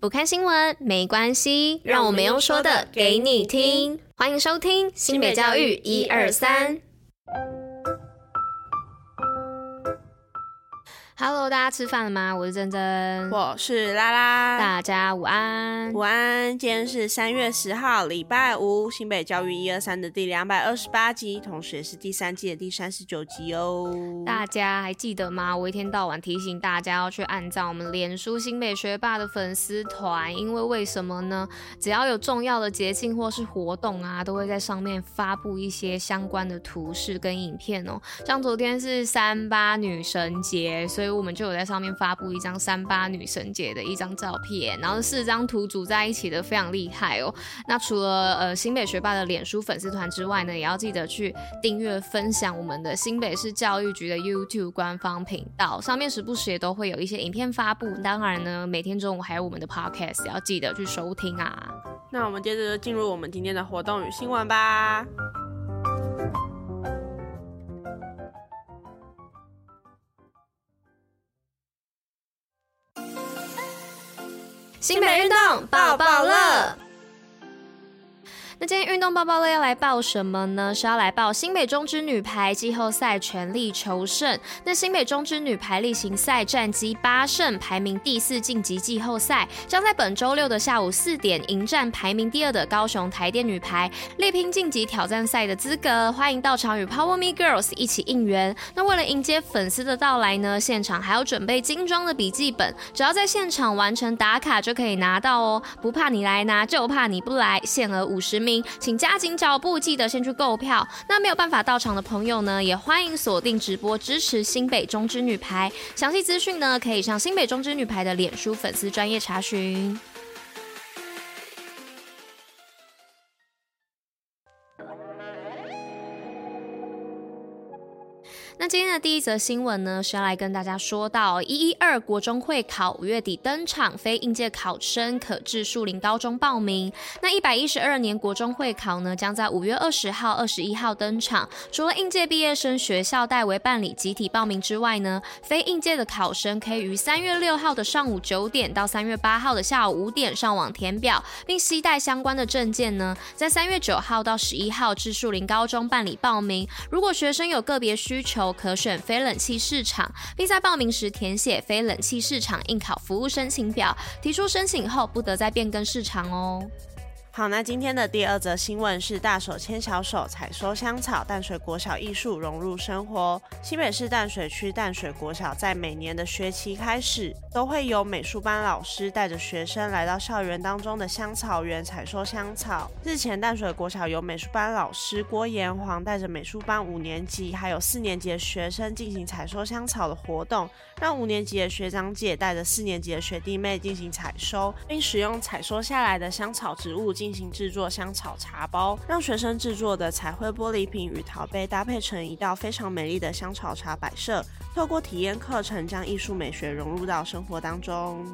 不看新闻没关系，让我们用说的给你听。欢迎收听新北教育一二三。Hello，大家吃饭了吗？我是珍珍，我是拉拉，大家午安，午安。今天是三月十号，礼拜五，新北教育一二三的第两百二十八集，同时也是第三季的第三十九集哦。大家还记得吗？我一天到晚提醒大家要去按照我们脸书新北学霸的粉丝团，因为为什么呢？只要有重要的节庆或是活动啊，都会在上面发布一些相关的图示跟影片哦。像昨天是三八女神节，所以。所以我们就有在上面发布一张三八女神节的一张照片，然后四张图组在一起的，非常厉害哦。那除了呃新北学霸的脸书粉丝团之外呢，也要记得去订阅分享我们的新北市教育局的 YouTube 官方频道，上面时不时也都会有一些影片发布。当然呢，每天中午还有我们的 Podcast，要记得去收听啊。那我们接着进入我们今天的活动与新闻吧。新北运动抱抱乐。那今天运动报报乐要来报什么呢？是要来报新北中职女排季后赛全力求胜。那新北中职女排例行赛战绩八胜，排名第四晋级季后赛，将在本周六的下午四点迎战排名第二的高雄台电女排，力拼晋级挑战赛的资格。欢迎到场与 Power Me Girls 一起应援。那为了迎接粉丝的到来呢，现场还要准备精装的笔记本，只要在现场完成打卡就可以拿到哦。不怕你来拿，就怕你不来。限额五十请加紧脚步，记得先去购票。那没有办法到场的朋友呢，也欢迎锁定直播支持新北中支女排。详细资讯呢，可以上新北中支女排的脸书粉丝专业查询。今天的第一则新闻呢，是要来跟大家说到一一二国中会考五月底登场，非应届考生可至树林高中报名。那一百一十二年国中会考呢，将在五月二十号、二十一号登场。除了应届毕业生学校代为办理集体报名之外呢，非应届的考生可以于三月六号的上午九点到三月八号的下午五点上网填表，并携带相关的证件呢，在三月九号到十一号至树林高中办理报名。如果学生有个别需求，可可选非冷气市场，并在报名时填写非冷气市场应考服务申请表，提出申请后不得再变更市场哦。好，那今天的第二则新闻是大手牵小手采收香草，淡水国小艺术融入生活。新北市淡水区淡水国小在每年的学期开始，都会有美术班老师带着学生来到校园当中的香草园采收香草。日前，淡水国小由美术班老师郭炎煌带着美术班五年级还有四年级的学生进行采收香草的活动，让五年级的学长姐带着四年级的学弟妹进行采收，并使用采收下来的香草植物进进行制作香草茶包，让学生制作的彩绘玻璃瓶与陶杯搭配成一道非常美丽的香草茶摆设。透过体验课程，将艺术美学融入到生活当中。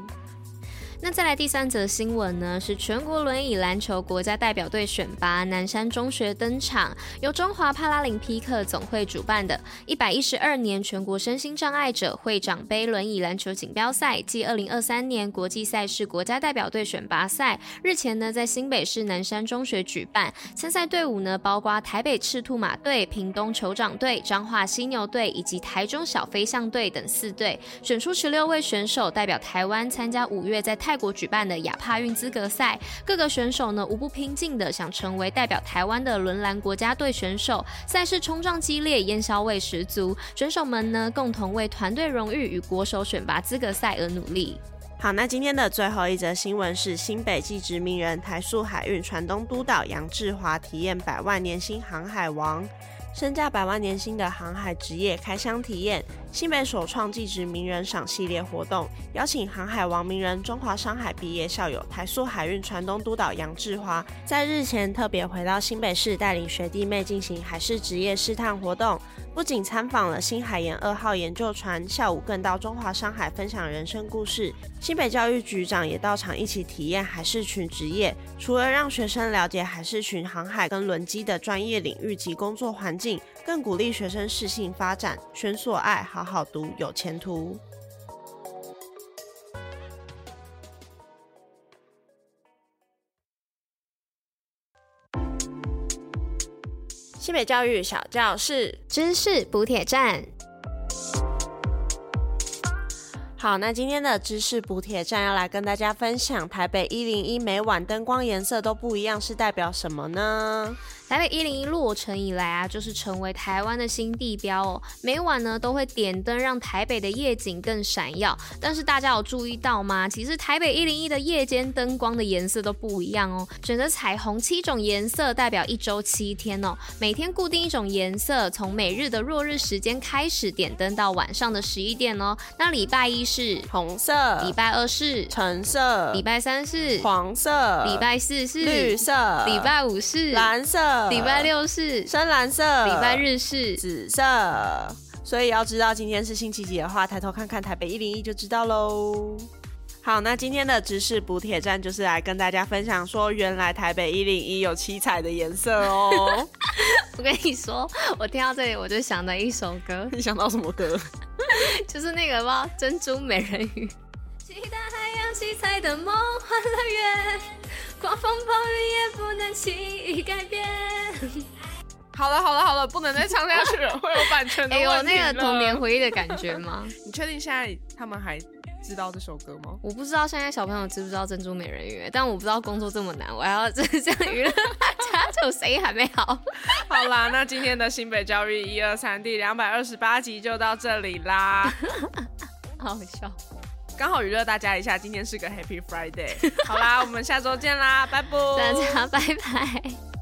那再来第三则新闻呢，是全国轮椅篮球国家代表队选拔，南山中学登场，由中华帕拉林匹克总会主办的一百一十二年全国身心障碍者会长杯轮椅篮球锦标赛暨二零二三年国际赛事国家代表队选拔赛，日前呢在新北市南山中学举办，参赛队伍呢包括台北赤兔马队、屏东酋长队、彰化犀牛队以及台中小飞象队等四队，选出十六位选手代表台湾参加五月在泰。泰国举办的亚帕运资格赛，各个选手呢无不拼劲的想成为代表台湾的轮篮国家队选手。赛事冲撞激烈，烟硝味十足。选手们呢共同为团队荣誉与国手选拔资格赛而努力。好，那今天的最后一则新闻是新北籍殖民人台塑海运船东督导杨志华体验百万年薪航海王。身价百万年薪的航海职业开箱体验，新北首创技职名人赏系列活动，邀请航海王名人中华商海毕业校友台塑海运船东督导杨志华，在日前特别回到新北市，带领学弟妹进行海事职业试探活动。不仅参访了新海盐二号研究船，下午更到中华商海分享人生故事。新北教育局长也到场一起体验海事群职业，除了让学生了解海事群航海跟轮机的专业领域及工作环境，更鼓励学生适性发展，宣所爱，好好读，有前途。西北教育小教室知识补铁站。好，那今天的知识补铁站要来跟大家分享台北一零一每晚灯光颜色都不一样，是代表什么呢？台北一零一落成以来啊，就是成为台湾的新地标哦。每晚呢都会点灯，让台北的夜景更闪耀。但是大家有注意到吗？其实台北一零一的夜间灯光的颜色都不一样哦。选择彩虹七种颜色，代表一周七天哦。每天固定一种颜色，从每日的落日时间开始点灯，到晚上的十一点哦。那礼拜一是红色，礼拜二是橙色，礼拜三是黄色，礼拜四是绿色，礼拜五是蓝色。礼拜六是深蓝色，礼拜日是紫色，所以要知道今天是星期几的话，抬头看看台北一零一就知道喽。好，那今天的知识补铁站就是来跟大家分享说，原来台北一零一有七彩的颜色哦。我跟你说，我听到这里我就想到一首歌，你想到什么歌？就是那个吧，珍珠美人鱼。期待海洋七彩的梦幻乐园，狂风暴雨也不能轻易改变。好了好了好了，不能再唱下去了，会有版权的问题。有那个童年回忆的感觉吗？你确定现在他们还知道这首歌吗？我不知道现在小朋友知不知道珍珠美人鱼，但我不知道工作这么难，我还要这这样娱乐大家，就谁还没好？好啦，那今天的新北教育一二三第两百二十八集就到这里啦，好笑。刚好娱乐大家一下，今天是个 Happy Friday。好啦，我们下周见啦，拜拜，大家拜拜。